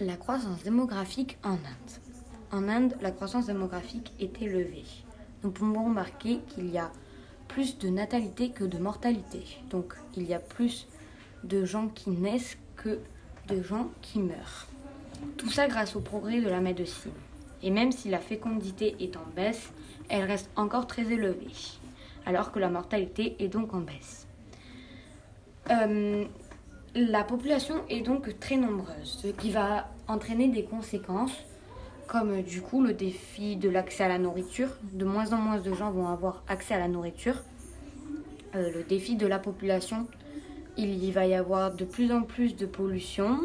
La croissance démographique en Inde. En Inde, la croissance démographique est élevée. Nous pouvons remarquer qu'il y a plus de natalité que de mortalité. Donc il y a plus de gens qui naissent que de gens qui meurent. Tout ça grâce au progrès de la médecine. Et même si la fécondité est en baisse, elle reste encore très élevée, alors que la mortalité est donc en baisse. Euh, la population est donc très nombreuse, ce qui va entraîner des conséquences comme du coup le défi de l'accès à la nourriture. De moins en moins de gens vont avoir accès à la nourriture. Euh, le défi de la population, il y va y avoir de plus en plus de pollution,